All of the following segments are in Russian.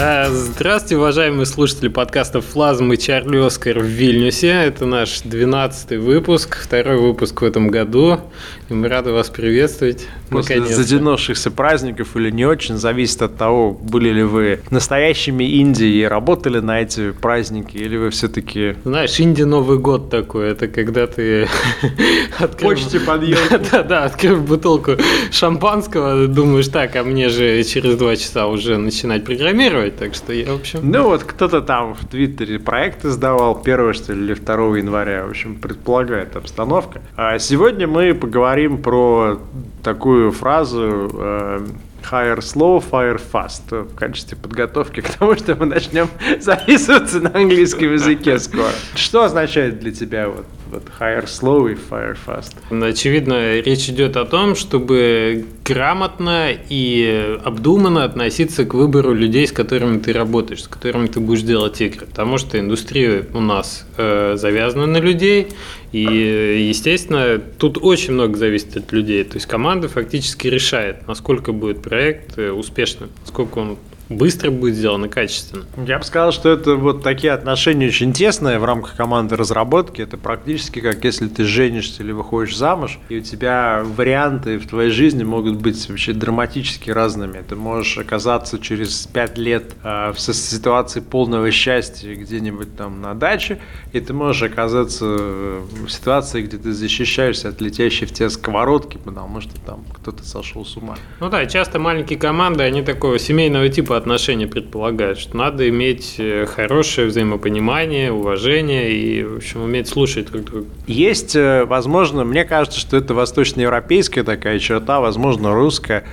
А, здравствуйте, уважаемые слушатели подкаста «Флазм» и Чарли Оскар в Вильнюсе. Это наш 12 выпуск, второй выпуск в этом году. И мы рады вас приветствовать. После затянувшихся праздников или не очень, зависит от того, были ли вы настоящими инди и работали на эти праздники, или вы все-таки... Знаешь, инди Новый год такой, это когда ты... Почте подъем. Да-да, открыв бутылку шампанского, думаешь, так, а мне же через два часа уже начинать программировать, так что я, в общем... Ну вот кто-то там в Твиттере проекты сдавал 1 что ли, или 2 января, в общем, предполагает обстановка. А сегодня мы поговорим про такую фразу э, Hire slow, fire fast в качестве подготовки к тому, что мы начнем записываться на английском языке скоро. Что означает для тебя вот вот hire slow и fire fast. Очевидно, речь идет о том, чтобы грамотно и обдуманно относиться к выбору людей, с которыми ты работаешь, с которыми ты будешь делать игры. Потому что индустрия у нас э, завязана на людей, и, естественно, тут очень много зависит от людей. То есть команда фактически решает, насколько будет проект э, успешным, насколько он быстро будет сделано, качественно. Я бы сказал, что это вот такие отношения очень тесные в рамках команды разработки. Это практически как если ты женишься или выходишь замуж, и у тебя варианты в твоей жизни могут быть вообще драматически разными. Ты можешь оказаться через пять лет э, в ситуации полного счастья где-нибудь там на даче, и ты можешь оказаться в ситуации, где ты защищаешься от летящей в тебя сковородки, потому что там кто-то сошел с ума. Ну да, часто маленькие команды, они такого семейного типа отношения предполагают, что надо иметь э, хорошее взаимопонимание, уважение и, в общем, уметь слушать друг друга. Есть, э, возможно, мне кажется, что это восточноевропейская такая черта, возможно, русская.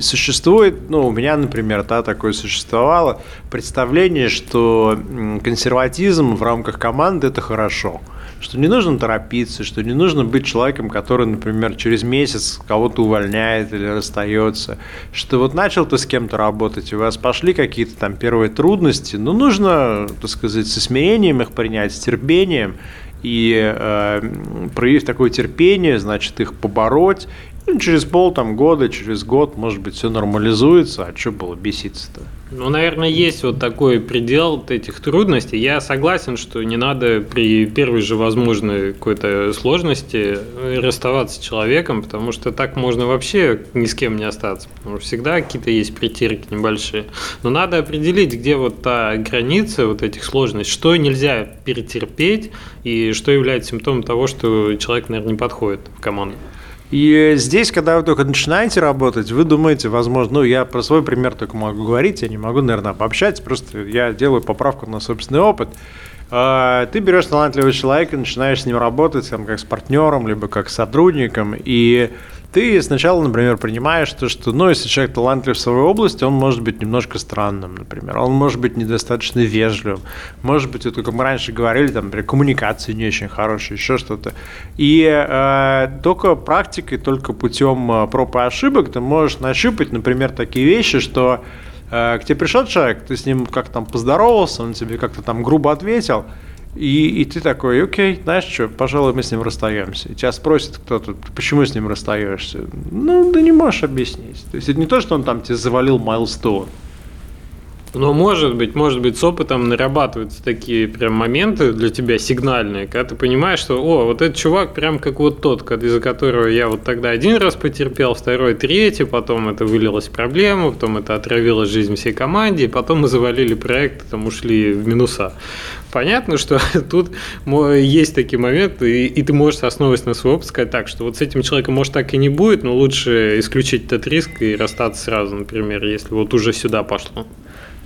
Существует, ну, у меня, например, да, такое существовало, представление, что консерватизм в рамках команды – это хорошо что не нужно торопиться, что не нужно быть человеком, который, например, через месяц кого-то увольняет или расстается, что вот начал ты с кем-то работать, у вас пошли какие-то там первые трудности, но ну, нужно, так сказать, со смирением их принять, с терпением, и э, проявив такое терпение, значит, их побороть, ну, через пол там, года, через год, может быть, все нормализуется, а что было беситься-то? Ну, наверное, есть вот такой предел этих трудностей. Я согласен, что не надо при первой же возможной какой-то сложности расставаться с человеком, потому что так можно вообще ни с кем не остаться. Потому что всегда какие-то есть притирки небольшие. Но надо определить, где вот та граница вот этих сложностей, что нельзя перетерпеть и что является симптомом того, что человек, наверное, не подходит в команду. И здесь, когда вы только начинаете работать, вы думаете, возможно, ну, я про свой пример только могу говорить, я не могу, наверное, пообщаться, просто я делаю поправку на собственный опыт. А, ты берешь талантливого человека, начинаешь с ним работать, там, как с партнером, либо как с сотрудником, и ты сначала, например, принимаешь то, что, ну, если человек талантлив в своей области, он может быть немножко странным, например, он может быть недостаточно вежливым, может быть, вот, как мы раньше говорили, там, например, коммуникации не очень хорошие, еще что-то. И э, только практикой, только путем э, проб и ошибок ты можешь нащупать, например, такие вещи, что э, к тебе пришел человек, ты с ним как-то там поздоровался, он тебе как-то там грубо ответил, и, и ты такой, окей, знаешь что, пожалуй, мы с ним расстаемся. И тебя спросит кто-то, почему с ним расстаешься? Ну, ты не можешь объяснить. То есть это не то, что он там тебе завалил майлстоун. Но может быть, может быть, с опытом нарабатываются такие прям моменты для тебя сигнальные, когда ты понимаешь, что, о, вот этот чувак прям как вот тот, из-за которого я вот тогда один раз потерпел, второй, третий, потом это вылилось в проблему, потом это отравило жизнь всей команде, и потом мы завалили проект, там ушли в минуса. Понятно, что тут есть такие моменты, и, и ты можешь, основываясь на свой опыт, сказать так, что вот с этим человеком, может, так и не будет, но лучше исключить этот риск и расстаться сразу, например, если вот уже сюда пошло.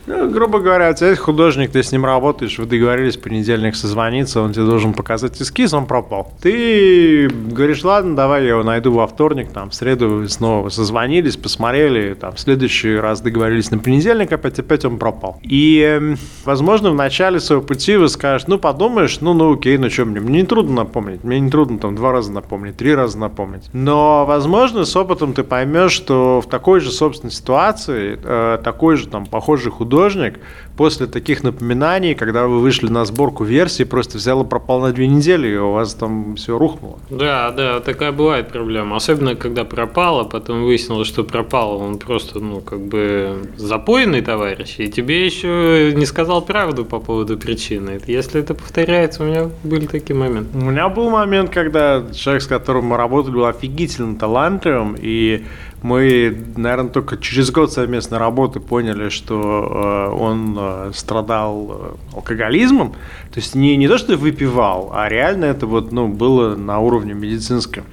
Ну, грубо говоря, у тебя есть художник, ты с ним работаешь, вы договорились в понедельник созвониться, он тебе должен показать эскиз, он пропал. Ты говоришь, ладно, давай я его найду во вторник, там, в среду снова созвонились, посмотрели, там, в следующий раз договорились на понедельник, опять, опять он пропал. И, эм, возможно, в начале своего пути вы скажете, ну, подумаешь, ну, ну, окей, ну, что мне, мне не трудно напомнить, мне не трудно там два раза напомнить, три раза напомнить. Но, возможно, с опытом ты поймешь, что в такой же, собственной ситуации, э, такой же, там, похожий художник художник после таких напоминаний, когда вы вышли на сборку версии, просто взял и пропал на две недели, и у вас там все рухнуло. Да, да, такая бывает проблема. Особенно, когда пропал, а потом выяснилось, что пропал он просто, ну, как бы запойный товарищ, и тебе еще не сказал правду по поводу причины. Если это повторяется, у меня были такие моменты. У меня был момент, когда человек, с которым мы работали, был офигительно талантливым, и мы, наверное, только через год совместной работы поняли, что э, он э, страдал э, алкоголизмом. То есть не, не то, что выпивал, а реально это вот, ну, было на уровне медицинском.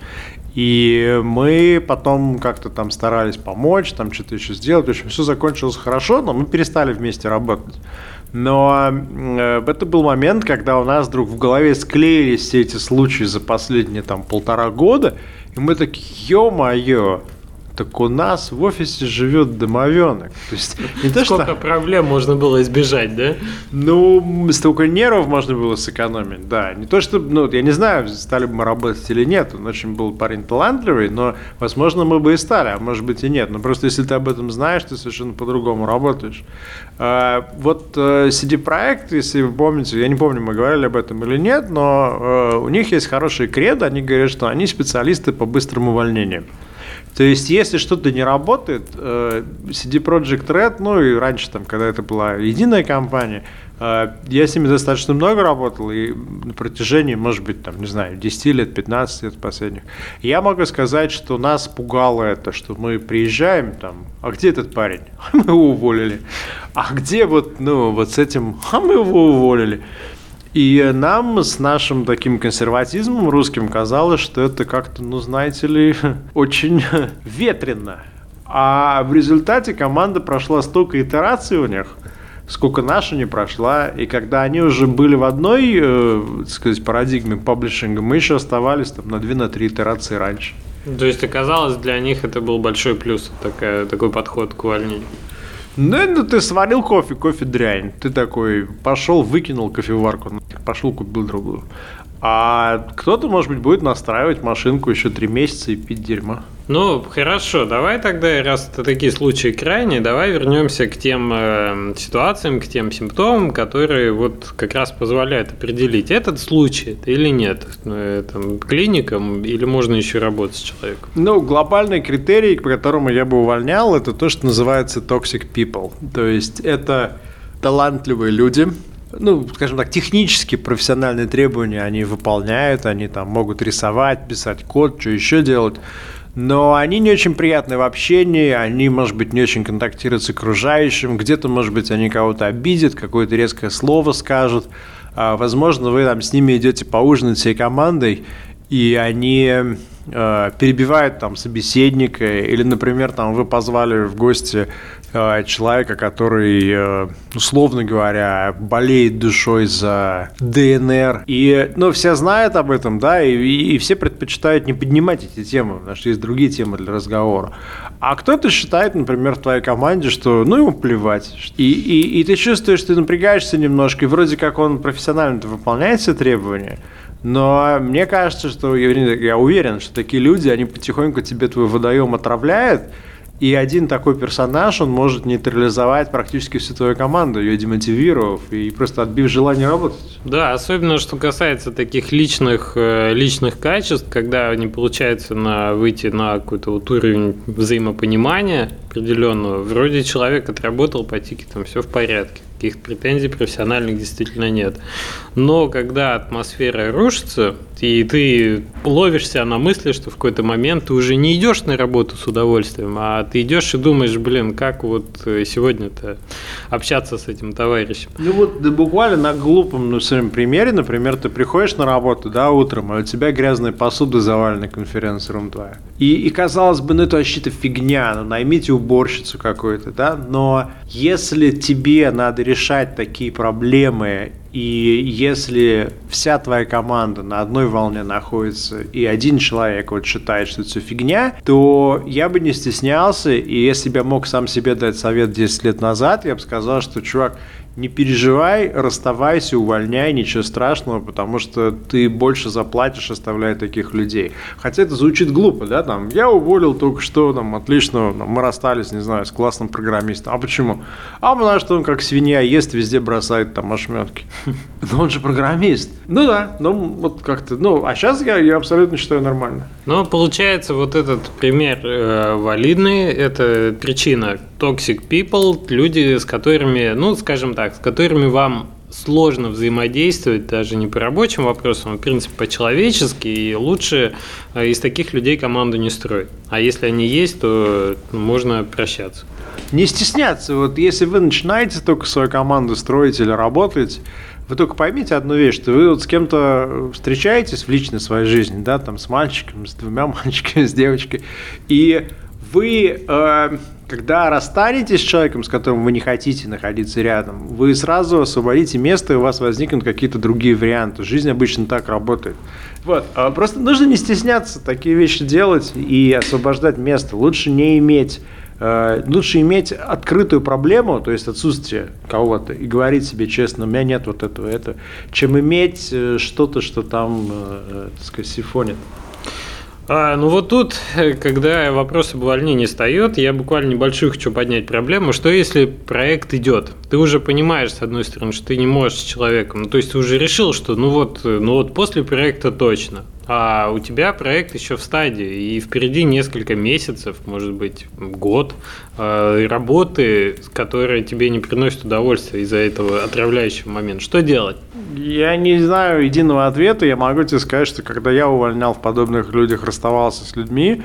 И мы потом как-то там старались помочь, там что-то еще сделать. В общем, все закончилось хорошо, но мы перестали вместе работать. Но это был момент, когда у нас вдруг в голове склеились все эти случаи за последние там полтора года, и мы такие, ё-моё, так у нас в офисе живет домовенок. То есть, не то, Сколько что... проблем можно было избежать, да? Ну, столько нервов можно было сэкономить, да. Не то, что, ну, я не знаю, стали бы мы работать или нет. Он очень был парень талантливый, но, возможно, мы бы и стали, а может быть и нет. Но просто если ты об этом знаешь, ты совершенно по-другому работаешь. А, вот э, если вы помните, я не помню, мы говорили об этом или нет, но э, у них есть хороший кред, они говорят, что они специалисты по быстрому увольнению. То есть, если что-то не работает, э, CD Project Red, ну и раньше, там, когда это была единая компания, э, я с ними достаточно много работал, и на протяжении, может быть, там, не знаю, 10 лет, 15 лет последних, я могу сказать, что нас пугало это, что мы приезжаем, там, а где этот парень? Мы его уволили. А где вот, ну, вот с этим, а мы его уволили. И нам с нашим таким консерватизмом русским казалось, что это как-то, ну, знаете ли, очень ветрено. А в результате команда прошла столько итераций у них, сколько наша не прошла. И когда они уже были в одной, э, так сказать, парадигме паблишинга, мы еще оставались там на 2-3 итерации раньше. То есть оказалось, для них это был большой плюс, такая, такой подход к увольнению. Ну, ну, ты сварил кофе, кофе дрянь. Ты такой пошел, выкинул кофеварку, пошел купил другую. А кто-то, может быть, будет настраивать машинку еще три месяца и пить дерьмо. Ну, хорошо, давай тогда, раз это такие случаи крайние, давай вернемся к тем э, ситуациям, к тем симптомам, которые вот как раз позволяют определить, этот случай или нет, э, там, клиникам или можно еще работать с человеком. Ну, глобальный критерий, по которому я бы увольнял, это то, что называется toxic people. То есть это талантливые люди, ну, скажем так, технические профессиональные требования они выполняют, они там могут рисовать, писать код, что еще делать но они не очень приятны в общении, они, может быть, не очень контактируют с окружающим, где-то, может быть, они кого-то обидят, какое-то резкое слово скажут. А, возможно, вы там с ними идете поужинать всей командой, и они э, перебивают там собеседника, или, например, там вы позвали в гости человека, который, э, условно говоря, болеет душой за ДНР. И, ну, все знают об этом, да, и, и все предпочитают не поднимать эти темы, потому что есть другие темы для разговора. А кто-то считает, например, в твоей команде, что, ну, ему плевать. И, и, и ты чувствуешь, ты напрягаешься немножко, и вроде как он профессионально выполняет все требования, но мне кажется, что, я уверен, что такие люди, они потихоньку тебе твой водоем отравляют, и один такой персонаж, он может нейтрализовать практически всю твою команду, ее демотивировав и просто отбив желание работать. Да, особенно что касается таких личных, э, личных качеств, когда не получается на, выйти на какой-то вот уровень взаимопонимания определенного. Вроде человек отработал по тикетам, все в порядке каких-то претензий профессиональных действительно нет. Но когда атмосфера рушится, и ты ловишься на мысли, что в какой-то момент ты уже не идешь на работу с удовольствием, а ты идешь и думаешь, блин, как вот э, сегодня-то общаться с этим товарищем. Ну вот да, буквально на глупом ну, своем примере, например, ты приходишь на работу, да, утром, а у тебя грязная посуда завалена конференц-рум твоя. И, и казалось бы, ну это вообще-то фигня, ну наймите уборщицу какую-то, да, но если тебе надо решать такие проблемы И если вся твоя команда на одной волне находится, и один человек вот считает, что это все фигня, то я бы не стеснялся, и если бы я мог сам себе дать совет 10 лет назад, я бы сказал, что, чувак, не переживай, расставайся, увольняй, ничего страшного, потому что ты больше заплатишь, оставляя таких людей. Хотя это звучит глупо, да, там, я уволил только что, там, отлично, там, мы расстались, не знаю, с классным программистом. А почему? А потому что он как свинья ест, везде бросает там ошметки. Но он же программист. Ну да, ну вот как-то, ну, а сейчас я, я абсолютно считаю нормально. Но получается вот этот пример э, валидный, это причина toxic people, люди, с которыми, ну, скажем так, с которыми вам сложно взаимодействовать даже не по рабочим вопросам, а в принципе по-человечески, и лучше э, из таких людей команду не строить. А если они есть, то можно прощаться. Не стесняться. Вот если вы начинаете только свою команду строить или работать, вы только поймите одну вещь, что вы вот с кем-то встречаетесь в личной своей жизни, да, там с мальчиком, с двумя мальчиками, с девочкой, и вы э, когда расстанетесь с человеком, с которым вы не хотите находиться рядом, вы сразу освободите место, и у вас возникнут какие-то другие варианты. Жизнь обычно так работает. Вот. А просто нужно не стесняться такие вещи делать и освобождать место. Лучше не иметь э, Лучше иметь открытую проблему, то есть отсутствие кого-то, и говорить себе честно, у меня нет вот этого, этого, чем иметь э, что-то, что там, э, так сказать, сифонит. А, ну вот тут, э, когда вопрос об увольнении встает, я буквально небольшую хочу поднять проблему, что если проект идет, ты уже понимаешь, с одной стороны, что ты не можешь с человеком, ну то есть ты уже решил, что ну вот, э, ну вот после проекта точно, а у тебя проект еще в стадии, и впереди несколько месяцев, может быть, год э, работы, которые тебе не приносят удовольствия из-за этого отравляющего момента. Что делать? Я не знаю единого ответа. Я могу тебе сказать, что когда я увольнял в подобных людях, расставался с людьми,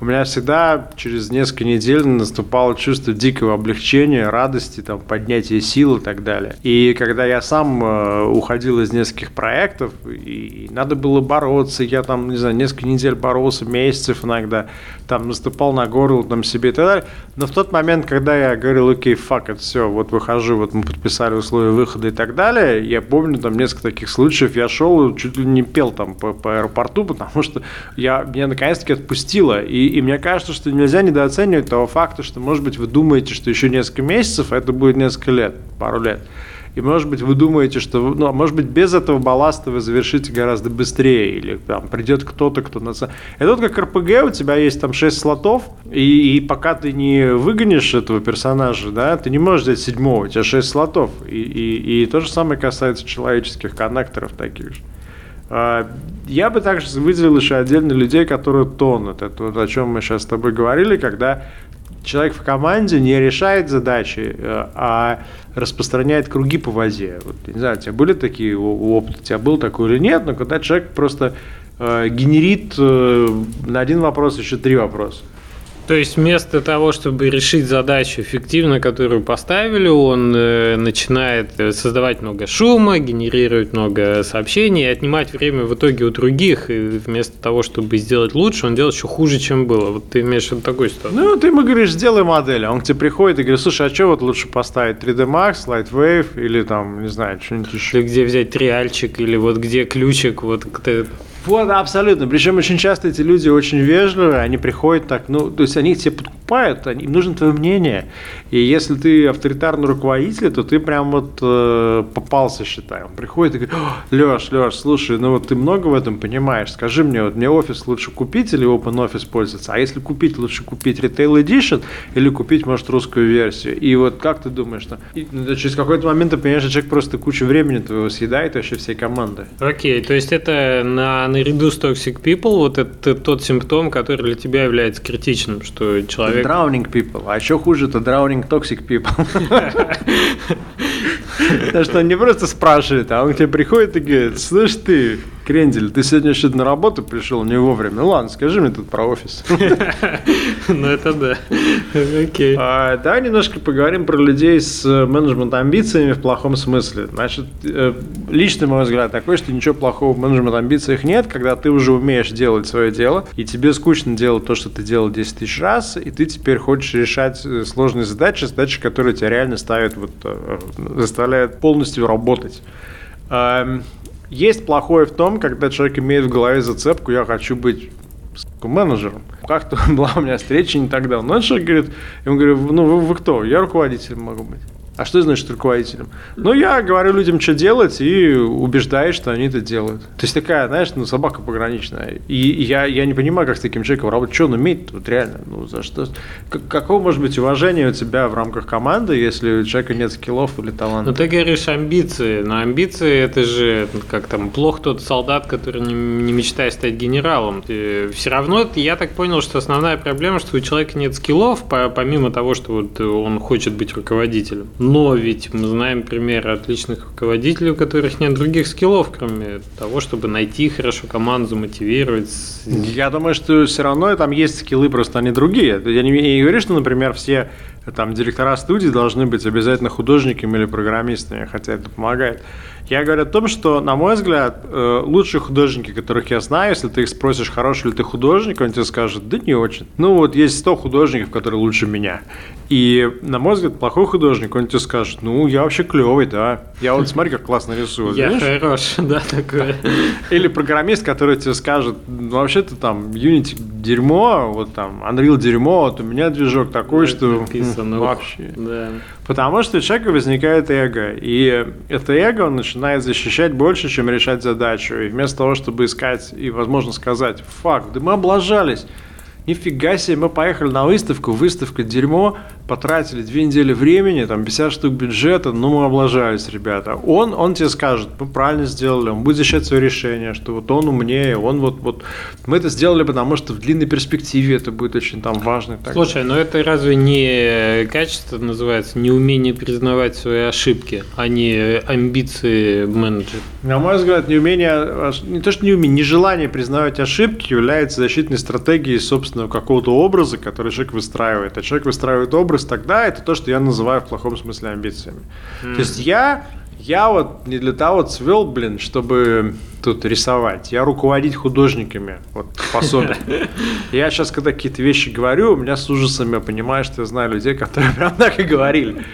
у меня всегда через несколько недель наступало чувство дикого облегчения, радости, там, поднятия сил и так далее. И когда я сам э, уходил из нескольких проектов, и надо было бороться, я там, не знаю, несколько недель боролся, месяцев иногда, там наступал на горло там себе и так далее. Но в тот момент, когда я говорил, окей, фак, это все, вот выхожу, вот мы подписали условия выхода и так далее, я помню там несколько таких случаев, я шел, чуть ли не пел там по, по аэропорту, потому что я, меня наконец-таки отпустило. И, и мне кажется, что нельзя недооценивать того факта, что, может быть, вы думаете, что еще несколько месяцев, а это будет несколько лет, пару лет. И, может быть, вы думаете, что, ну, а может быть, без этого балласта вы завершите гораздо быстрее, или там придет кто-то, кто на... Это вот как РПГ, у тебя есть там 6 слотов, и, и пока ты не выгонишь этого персонажа, да, ты не можешь взять седьмого, у тебя 6 слотов. И, и, и то же самое касается человеческих коннекторов таких же. А, я бы также выделил еще отдельно людей, которые тонут. Это вот о чем мы сейчас с тобой говорили, когда человек в команде не решает задачи, э, а распространяет круги по воде. Вот, не знаю, у тебя были такие опыты, у тебя был такой или нет, но когда человек просто э, генерит э, на один вопрос еще три вопроса. То есть вместо того, чтобы решить задачу эффективно, которую поставили, он э, начинает э, создавать много шума, генерировать много сообщений, и отнимать время в итоге у других. И вместо того, чтобы сделать лучше, он делает еще хуже, чем было. Вот ты имеешь в виду такую ситуацию. Ну, ты ему говоришь, сделай модель. А он к тебе приходит и говорит, слушай, а что вот лучше поставить? 3D Max, Lightwave или там, не знаю, что-нибудь еще? Где взять триальчик или вот где ключик, вот вот, абсолютно. Причем очень часто эти люди очень вежливые, они приходят так, ну, то есть они к тебе покупают, им нужно твое мнение. И если ты авторитарный руководитель, то ты прям вот э, попался, считай. Он приходит и говорит, Леш, Леш, слушай, ну вот ты много в этом понимаешь, скажи мне, вот мне офис лучше купить или open office пользоваться? А если купить, лучше купить retail edition или купить, может, русскую версию? И вот как ты думаешь, что и, ну, через какой-то момент ты понимаешь, что человек просто кучу времени твоего съедает вообще всей команды. Окей, okay, то есть это на, наряду с toxic people, вот это тот симптом, который для тебя является критичным, что человек... Drowning people, а еще хуже это drowning toxic people. Потому что он не просто спрашивает, а он к тебе приходит и говорит, слышь ты, Крендель, ты сегодня что-то на работу пришел не вовремя. Ну ладно, скажи мне тут про офис. Ну это да. Окей. А, давай немножко поговорим про людей с менеджмент-амбициями в плохом смысле. Значит, э, личный мой взгляд такой, что ничего плохого в менеджмент-амбициях нет, когда ты уже умеешь делать свое дело, и тебе скучно делать то, что ты делал 10 тысяч раз, и ты теперь хочешь решать э, сложные задачи, задачи, которые тебя реально ставят, вот, э, заставляют полностью работать. Есть плохое в том, когда человек имеет в голове зацепку «я хочу быть менеджером. Как-то была у меня встреча не так давно. Но человек говорит, ему говорю, ну вы, вы кто? Я руководитель могу быть. А что значит руководителем? Ну, я говорю людям, что делать, и убеждаюсь, что они это делают. То есть такая, знаешь, ну, собака пограничная. И я, я не понимаю, как с таким человеком работать. Что он умеет вот реально? Ну, за что? Как, какого может быть уважение у тебя в рамках команды, если у человека нет скиллов или таланта? Ну, ты говоришь амбиции. Но амбиции это же, как там, плохо тот солдат, который не, не мечтает стать генералом. Ты, все равно, я так понял, что основная проблема, что у человека нет скиллов, помимо того, что вот он хочет быть руководителем. Но ведь мы знаем примеры отличных руководителей, у которых нет других скиллов, кроме того, чтобы найти хорошо команду, замотивировать. Я думаю, что все равно там есть скиллы, просто они другие. Я не, я не говорю, что, например, все там директора студии должны быть обязательно художниками или программистами, хотя это помогает. Я говорю о том, что, на мой взгляд, э, лучшие художники, которых я знаю, если ты их спросишь, хороший ли ты художник, он тебе скажет, да не очень. Ну вот есть 100 художников, которые лучше меня. И, на мой взгляд, плохой художник, он тебе скажет, ну, я вообще клевый, да. Я вот смотри, как классно рисую. Я хорош, да, такое. Или программист, который тебе скажет, ну, вообще-то там Unity дерьмо, вот там Unreal дерьмо, вот у меня движок такой, что написано, вообще. Да. Потому что у человека возникает эго, и это эго начинает защищать больше, чем решать задачу. И вместо того, чтобы искать и, возможно, сказать, факт, да мы облажались, нифига себе, мы поехали на выставку, выставка дерьмо, потратили две недели времени, там 50 штук бюджета, ну мы облажались, ребята. Он, он тебе скажет, мы правильно сделали, он будет защищать свое решение, что вот он умнее, он вот, вот, мы это сделали, потому что в длинной перспективе это будет очень там важно. Так Слушай, но это разве не качество называется, не умение признавать свои ошибки, а не амбиции менеджера? На мой взгляд, неумение, не то что неумение, нежелание признавать ошибки является защитной стратегией собственного какого-то образа, который человек выстраивает. А человек выстраивает образ тогда, это то, что я называю в плохом смысле амбициями. Mm. То есть я, я вот не для того цвел, блин, чтобы тут рисовать. Я руководить художниками вот способен. Я сейчас, когда какие-то вещи говорю, у меня с ужасом я понимаю, что я знаю людей, которые прям так и говорили.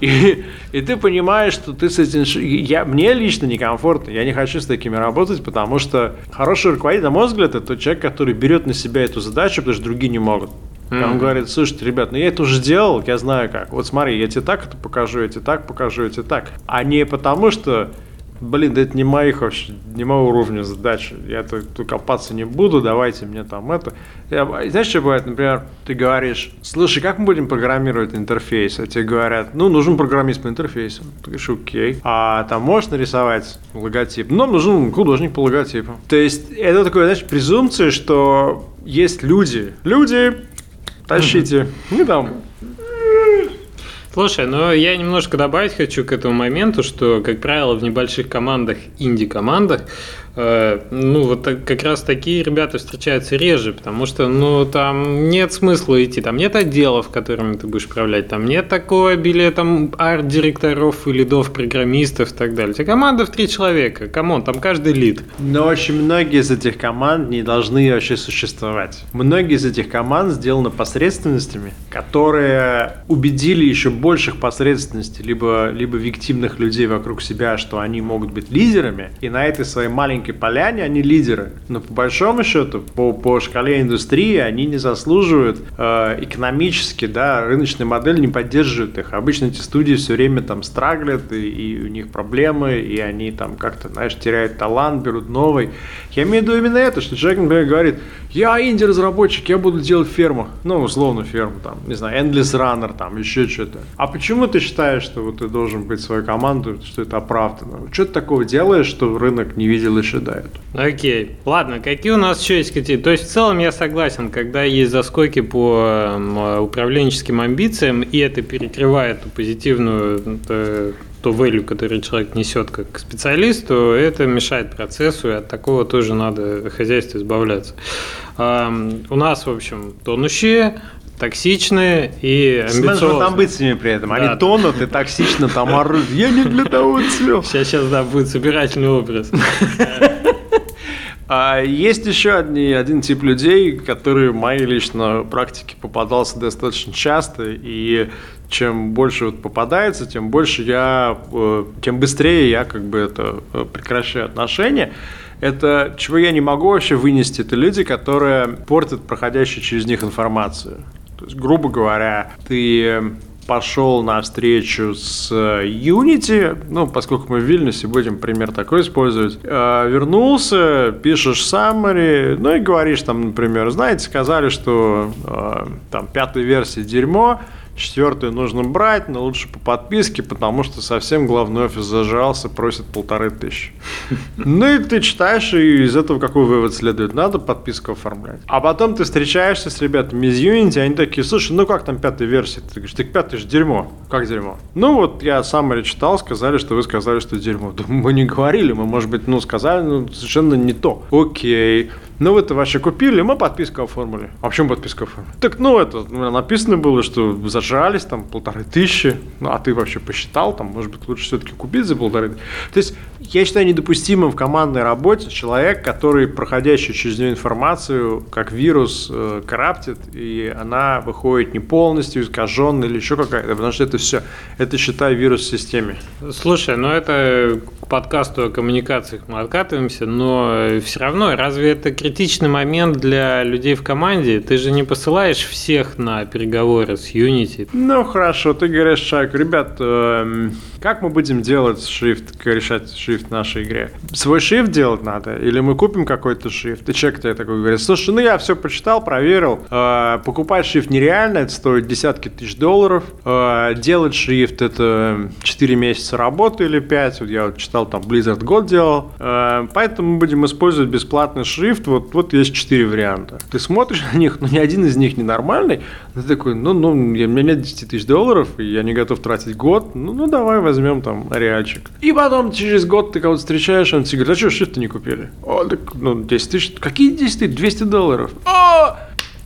И, и ты понимаешь, что ты с этим... Я, мне лично некомфортно, я не хочу с такими работать, потому что хороший руководитель, на мой взгляд, это тот человек, который берет на себя эту задачу, потому что другие не могут. Mm-hmm. Он говорит, слушайте, ребят, ну я это уже делал, я знаю как. Вот смотри, я тебе так это покажу, я тебе так покажу, я тебе так. А не потому, что, блин, да это не моих вообще, не моего уровня задачи. Я тут, тут копаться не буду, давайте мне там это. Я, знаешь, что бывает, например, ты говоришь, слушай, как мы будем программировать интерфейс? А тебе говорят, ну, нужен программист по интерфейсу. Ты говоришь, окей. А там можешь нарисовать логотип? Ну, нам нужен художник по логотипу. То есть, это такое, знаешь, презумпция, что есть люди, люди, Тащите. Не дам. Слушай, ну я немножко добавить хочу к этому моменту, что, как правило, в небольших командах, инди-командах, ну, вот как раз такие ребята встречаются реже, потому что, ну, там нет смысла идти, там нет отделов, которыми ты будешь управлять, там нет такого обилия там арт-директоров и лидов программистов и так далее. У тебя команда в три человека, come on, там каждый лид. Но очень многие из этих команд не должны вообще существовать. Многие из этих команд сделаны посредственностями, которые убедили еще больших посредственностей, либо, либо виктимных людей вокруг себя, что они могут быть лидерами, и на этой своей маленькой маленькой поляне они лидеры. Но по большому счету, по, по шкале индустрии, они не заслуживают э, экономически, да, рыночная модель не поддерживает их. Обычно эти студии все время там страглят, и, и у них проблемы, и они там как-то, знаешь, теряют талант, берут новый. Я имею в виду именно это, что человек, например, говорит, я инди-разработчик, я буду делать ферму. Ну, условно ферму, там, не знаю, Endless Runner, там, еще что-то. А почему ты считаешь, что вот ты должен быть свою команду, что это оправдано? Что ты такого делаешь, что рынок не видел еще считают. Окей. Ладно, какие у нас еще есть критерии? То есть, в целом я согласен, когда есть заскоки по управленческим амбициям, и это перекрывает ту позитивную то value, который человек несет как специалист, то это мешает процессу, и от такого тоже надо хозяйство избавляться. У нас, в общем, тонущие, токсичные и амбициозные. С амбициями при этом. Они да. тонут и токсично там орут. Я не для того слез. Сейчас, сейчас, да, будет собирательный образ. А есть еще одни, один тип людей, который в моей лично практике попадался достаточно часто, и чем больше вот попадается, тем больше я, э, тем быстрее я как бы это э, прекращаю отношения. Это чего я не могу вообще вынести, это люди, которые портят проходящую через них информацию. То есть, грубо говоря, ты пошел на встречу с Unity, ну, поскольку мы в Вильнюсе будем пример такой использовать, э, вернулся, пишешь summary, ну и говоришь там, например, знаете, сказали, что э, там пятая версия дерьмо, Четвертую нужно брать, но лучше по подписке, потому что совсем главный офис зажался, просит полторы тысячи. Ну и ты читаешь, и из этого какой вывод следует? Надо подписку оформлять. А потом ты встречаешься с ребятами из Unity, они такие, слушай, ну как там пятая версия? Ты говоришь, так пятая же дерьмо. Как дерьмо? Ну вот я сам читал, сказали, что вы сказали, что дерьмо. Да мы не говорили, мы, может быть, ну сказали, ну совершенно не то. Окей. Ну, вы это вообще купили, мы подписку оформили. А почему подписку оформили? Так, ну, это ну, написано было, что зажались там полторы тысячи. Ну, а ты вообще посчитал, там, может быть, лучше все-таки купить за полторы тысячи. То есть, я считаю недопустимым в командной работе человек, который, проходящий через нее информацию, как вирус, э, караптит, и она выходит не полностью искаженная или еще какая-то, потому что это все, это, считай, вирус в системе. Слушай, ну это к подкасту о коммуникациях мы откатываемся, но все равно, разве это критерий критичный момент для людей в команде. Ты же не посылаешь всех на переговоры с Unity. Ну хорошо, ты говоришь человеку, ребят, э, как мы будем делать шрифт, решать шрифт в нашей игре? Свой шрифт делать надо? Или мы купим какой-то шрифт? И человек тебе такой говорит, слушай, ну я все почитал, проверил, э, покупать шрифт нереально, это стоит десятки тысяч долларов, э, делать шрифт это 4 месяца работы или 5, вот я вот читал, там Blizzard год делал, э, поэтому мы будем использовать бесплатный шрифт, вот вот, вот есть четыре варианта. Ты смотришь на них, но ни один из них не нормальный. Ты такой, ну, ну, у меня нет 10 тысяч долларов, и я не готов тратить год. Ну, ну давай возьмем там реальчик. И потом через год ты кого-то встречаешь, он тебе говорит, а что шрифты не купили? О, так, ну, 10 тысяч. Какие 10 тысяч? 200 долларов. О!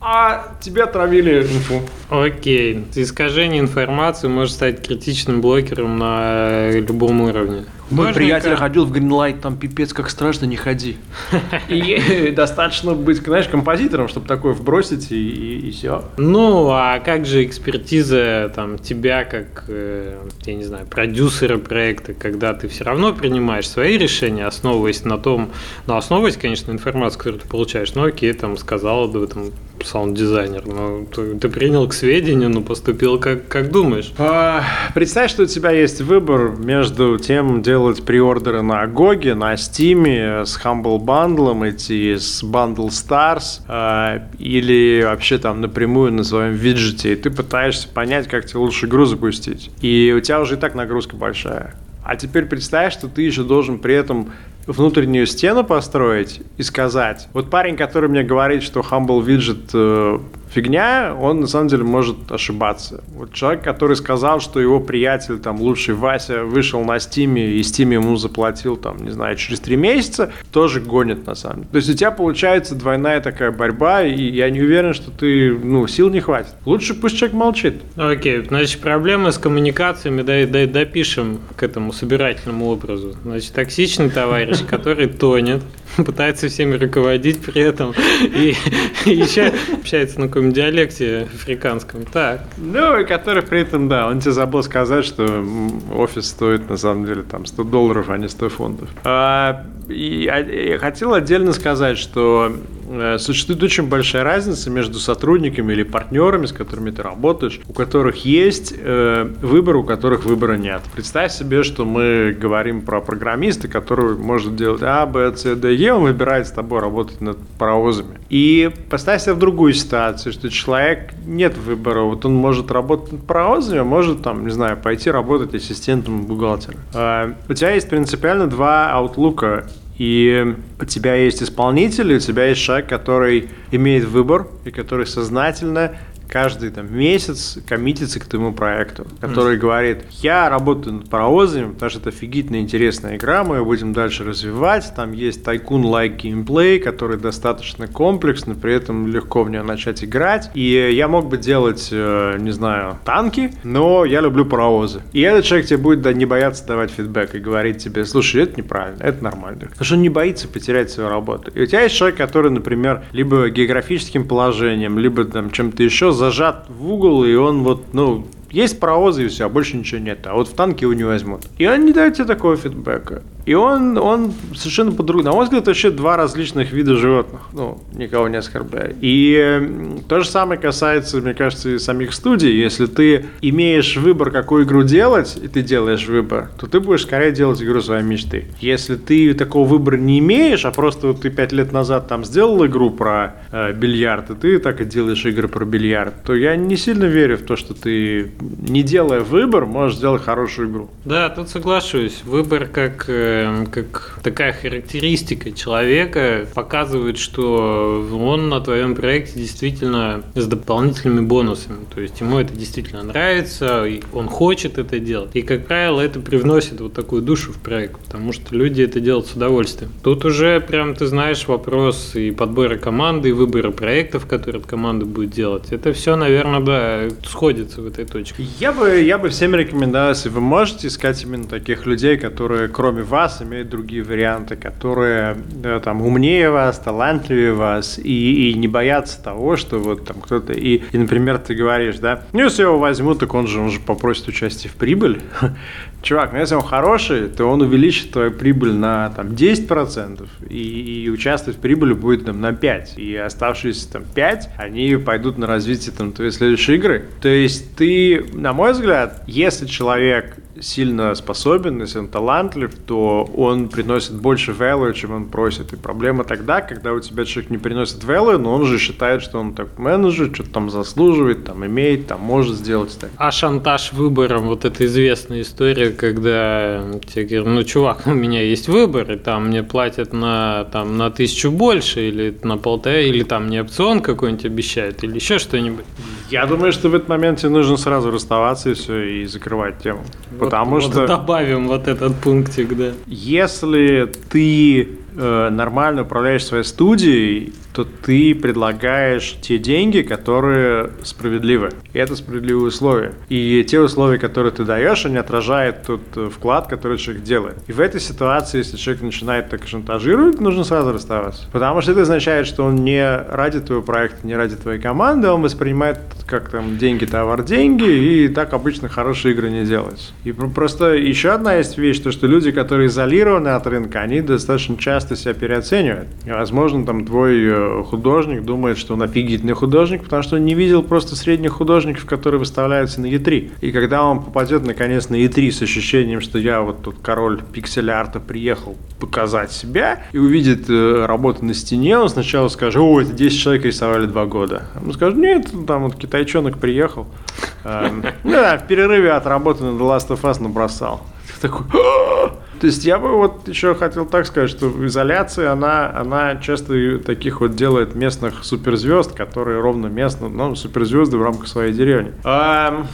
а тебя травили инфу. Окей. Искажение информации может стать критичным блокером на любом уровне. Мой приятель ходил в Greenlight, там пипец, как страшно, не ходи. И достаточно быть, знаешь, композитором, чтобы такое вбросить и, и, и все. Ну, а как же экспертиза там тебя как, э, я не знаю, продюсера проекта, когда ты все равно принимаешь свои решения, основываясь на том, ну, основываясь, конечно, на информации, которую ты получаешь, ну, окей, там, сказал об этом саунд-дизайнер, ну, ты, ты принял к сведению, но поступил как, как думаешь. А, представь, что у тебя есть выбор между тем, делать приордеры на Гоге, на Стиме, с Humble Bundle, идти с Bundle Stars, э, или вообще там напрямую на своем виджете, и ты пытаешься понять, как тебе лучше игру запустить. И у тебя уже и так нагрузка большая. А теперь представь, что ты еще должен при этом внутреннюю стену построить и сказать. Вот парень, который мне говорит, что Humble Widget э, фигня, он на самом деле может ошибаться. Вот человек, который сказал, что его приятель, там, лучший Вася, вышел на Стиме, и Steam ему заплатил, там, не знаю, через три месяца, тоже гонит, на самом деле. То есть у тебя получается двойная такая борьба, и я не уверен, что ты, ну, сил не хватит. Лучше пусть человек молчит. Окей, okay. значит, проблемы с коммуникациями, да, да, допишем к этому собирательному образу. Значит, токсичный товарищ, который тонет, пытается всеми руководить при этом, и еще общается на каком диалекте африканском. Так. Ну, и который при этом, да, он тебе забыл сказать, что офис стоит на самом деле там 100 долларов, а не 100 фунтов. А, и, а, я хотел отдельно сказать, что существует очень большая разница между сотрудниками или партнерами, с которыми ты работаешь, у которых есть э, выбор, у которых выбора нет. Представь себе, что мы говорим про программиста, который может делать А, Б, С, Д, Е, он выбирает с тобой работать над паровозами. И поставь себя в другую ситуацию, что человек нет выбора, вот он может работать над паровозами, а может там, не знаю, пойти работать ассистентом бухгалтера. Э, у тебя есть принципиально два аутлука И у тебя есть исполнитель, у тебя есть человек, который имеет выбор и который сознательно каждый там, месяц коммитится к твоему проекту, который mm. говорит, я работаю над паровозами, потому что это офигительно интересная игра, мы ее будем дальше развивать, там есть тайкун-like геймплей, который достаточно комплексный, при этом легко в нее начать играть, и я мог бы делать, э, не знаю, танки, но я люблю паровозы. И этот человек тебе будет да, не бояться давать фидбэк и говорить тебе, слушай, это неправильно, это нормально. Потому что он не боится потерять свою работу. И у тебя есть человек, который, например, либо географическим положением, либо там чем-то еще зажат в угол, и он вот, ну, есть паровозы и все, а больше ничего нет. А вот в танке его не возьмут. И он не дает тебе такого фидбэка. И он, он совершенно по-другому. На мой взгляд, вообще два различных вида животных. Ну, никого не оскорбляю. И то же самое касается, мне кажется, и самих студий. Если ты имеешь выбор, какую игру делать, и ты делаешь выбор, то ты будешь скорее делать игру своей мечты. Если ты такого выбора не имеешь, а просто вот ты пять лет назад там сделал игру про э, бильярд, и ты так и делаешь игры про бильярд, то я не сильно верю в то, что ты, не делая выбор, можешь сделать хорошую игру. Да, тут соглашусь. Выбор как э, как такая характеристика человека показывает, что он на твоем проекте действительно с дополнительными бонусами. То есть ему это действительно нравится, и он хочет это делать. И, как правило, это привносит вот такую душу в проект, потому что люди это делают с удовольствием. Тут уже прям ты знаешь вопрос и подбора команды, и выбора проектов, которые команда будет делать. Это все, наверное, да, сходится в этой точке. Я бы, я бы всем рекомендовал, если вы можете искать именно таких людей, которые кроме вас вас имеют другие варианты, которые да, там умнее вас, талантливее вас и, и не боятся того, что вот там кто-то и, и, например, ты говоришь, да, ну если его возьму, так он же, он же попросит участие в прибыль. Чувак, ну если он хороший, то он увеличит твою прибыль на там 10% и, и участвовать в прибыли будет там на 5%. И оставшиеся там 5%, они пойдут на развитие там твоей следующей игры. То есть ты, на мой взгляд, если человек сильно способен, если он талантлив, то он приносит больше value, чем он просит. И проблема тогда, когда у тебя человек не приносит value, но он же считает, что он так менеджер, что-то там заслуживает, там имеет, там может сделать так. А шантаж выбором, вот эта известная история, когда тебе говорят, ну, чувак, у меня есть выбор, и там мне платят на, там, на тысячу больше, или на полтора, или там мне опцион какой-нибудь обещают, или еще что-нибудь. Я думаю, что в этот момент тебе нужно сразу расставаться и все, и закрывать тему. Потому вот, что... Вот добавим вот этот пунктик, да. Если ты э, нормально управляешь своей студией, то ты предлагаешь те деньги, которые справедливы. И это справедливые условия. И те условия, которые ты даешь, они отражают тот э, вклад, который человек делает. И в этой ситуации, если человек начинает так шантажировать, нужно сразу расставаться. Потому что это означает, что он не ради твоего проекта, не ради твоей команды, он воспринимает как там деньги, товар, деньги, и так обычно хорошие игры не делаются. И просто еще одна есть вещь, то что люди, которые изолированы от рынка, они достаточно часто себя переоценивают. И, возможно, там твой э, художник думает, что он офигительный художник, потому что он не видел просто средних художников, которые выставляются на E3. И когда он попадет наконец на E3 с ощущением, что я вот тут король пиксель-арта приехал показать себя и увидит э, работу на стене, он сначала скажет, о, это 10 человек рисовали два года. Он скажет, нет, там вот китайчонок приехал. Эм, да, в перерыве от работы на The Last of Us набросал. Такой, то есть я бы вот еще хотел так сказать, что изоляция, она, она часто таких вот делает местных суперзвезд, которые ровно местно, ну, суперзвезды в рамках своей деревни. А,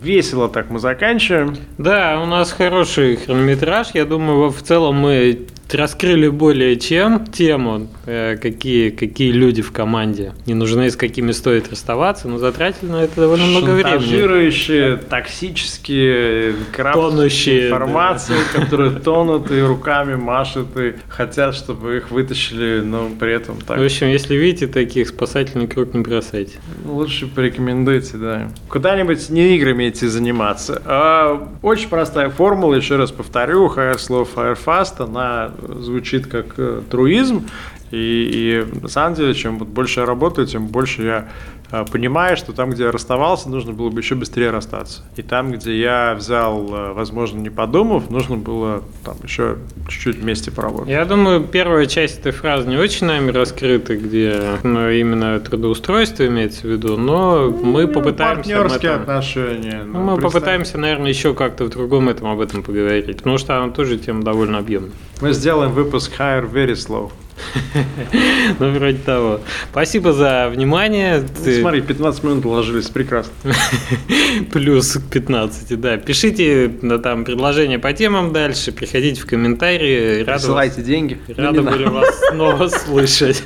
весело так мы заканчиваем. Да, у нас хороший хронометраж. Я думаю, в целом мы раскрыли более чем тему, э, какие, какие люди в команде не нужны, с какими стоит расставаться, но затратили на это довольно много времени. Шантажирующие, токсические, тонущие информации, да. которые тонут и руками машут и хотят, чтобы их вытащили, но при этом так. В общем, если видите таких, спасательный круг не бросайте. Лучше порекомендуйте, да. Куда-нибудь не играми идти заниматься. А, очень простая формула, еще раз повторю, hire slow, fire fast, она звучит как э, труизм. И, и на самом деле, чем вот больше я работаю, тем больше я э, понимаю, что там, где я расставался, нужно было бы еще быстрее расстаться. И там, где я взял, э, возможно, не подумав, нужно было там еще чуть-чуть вместе поработать. Я думаю, первая часть этой фразы не очень нами раскрыта, где ну, именно трудоустройство имеется в виду, но мы ну, попытаемся... Партнерские этом, отношения. Ну, мы попытаемся, наверное, еще как-то в другом этом об этом поговорить, потому что она тоже тема довольно объемная. Мы сделаем выпуск Hire Very Slow. Ну, вроде того. Спасибо за внимание. Ну, Ты... Смотри, 15 минут уложились, прекрасно. Плюс к 15, да. Пишите на там предложения по темам дальше, приходите в комментарии. Рада Присылайте вас... деньги. Рада были вас снова слышать.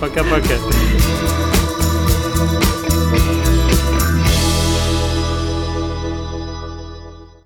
Пока-пока.